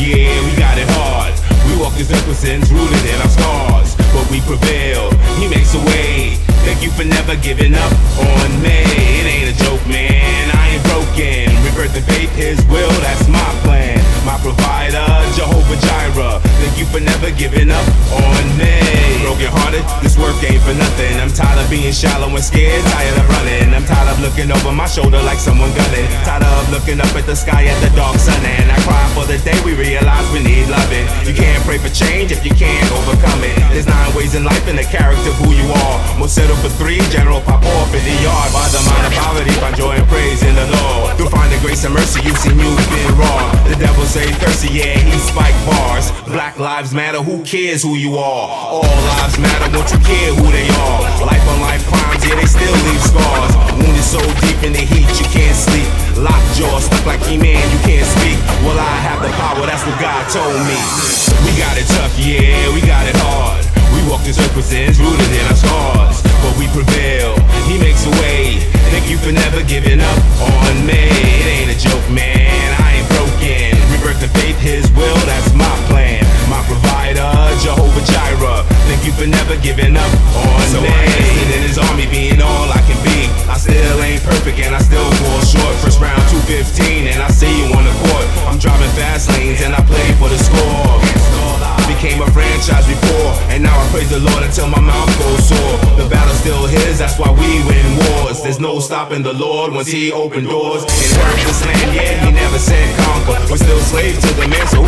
yeah, we got it hard. We walk with sins rooted in our scars, but we prevail. He makes a way. Thank you for never giving up on me. It ain't a joke, man. I ain't broken. Rebirth and faith, His will, that's my plan. My provider, Jehovah Jireh. Thank you for never giving up on me. Broken hearted, this work ain't for nothing. I'm tired of being shallow and scared, tired of running. I'm tired of looking over my shoulder like someone gunning. Tired of looking up at the sky at the dark sun. And I realize we need loving. You can't pray for change if you can't overcome it. There's nine ways in life and the character who you are. Most settle for three, general pop off in the yard. By the mind of poverty, find joy and praise in the Lord. Through finding grace and mercy, you've seen you've been wrong. The devil say thirsty, yeah, he spike bars. Black lives matter, who cares who you are? All lives matter, won't you care who they are? Life on life told me. We got it tough, yeah, we got it hard. We walk this earth with sins rooted in our scars, but we prevail. He makes a way. Thank you for never giving up on me. It ain't a joke, man. I ain't broken. Rebirth and faith, His will, that's my plan. My provider, Jehovah Jireh. Thank you for never giving up on so me. I enlisted in His army, being all I can be. I still ain't praise the Lord until my mouth goes sore. The battle's still His, that's why we win wars. There's no stopping the Lord once He opened doors. Inherit this land, yeah, He never said conquer. We're still slaves to the man, so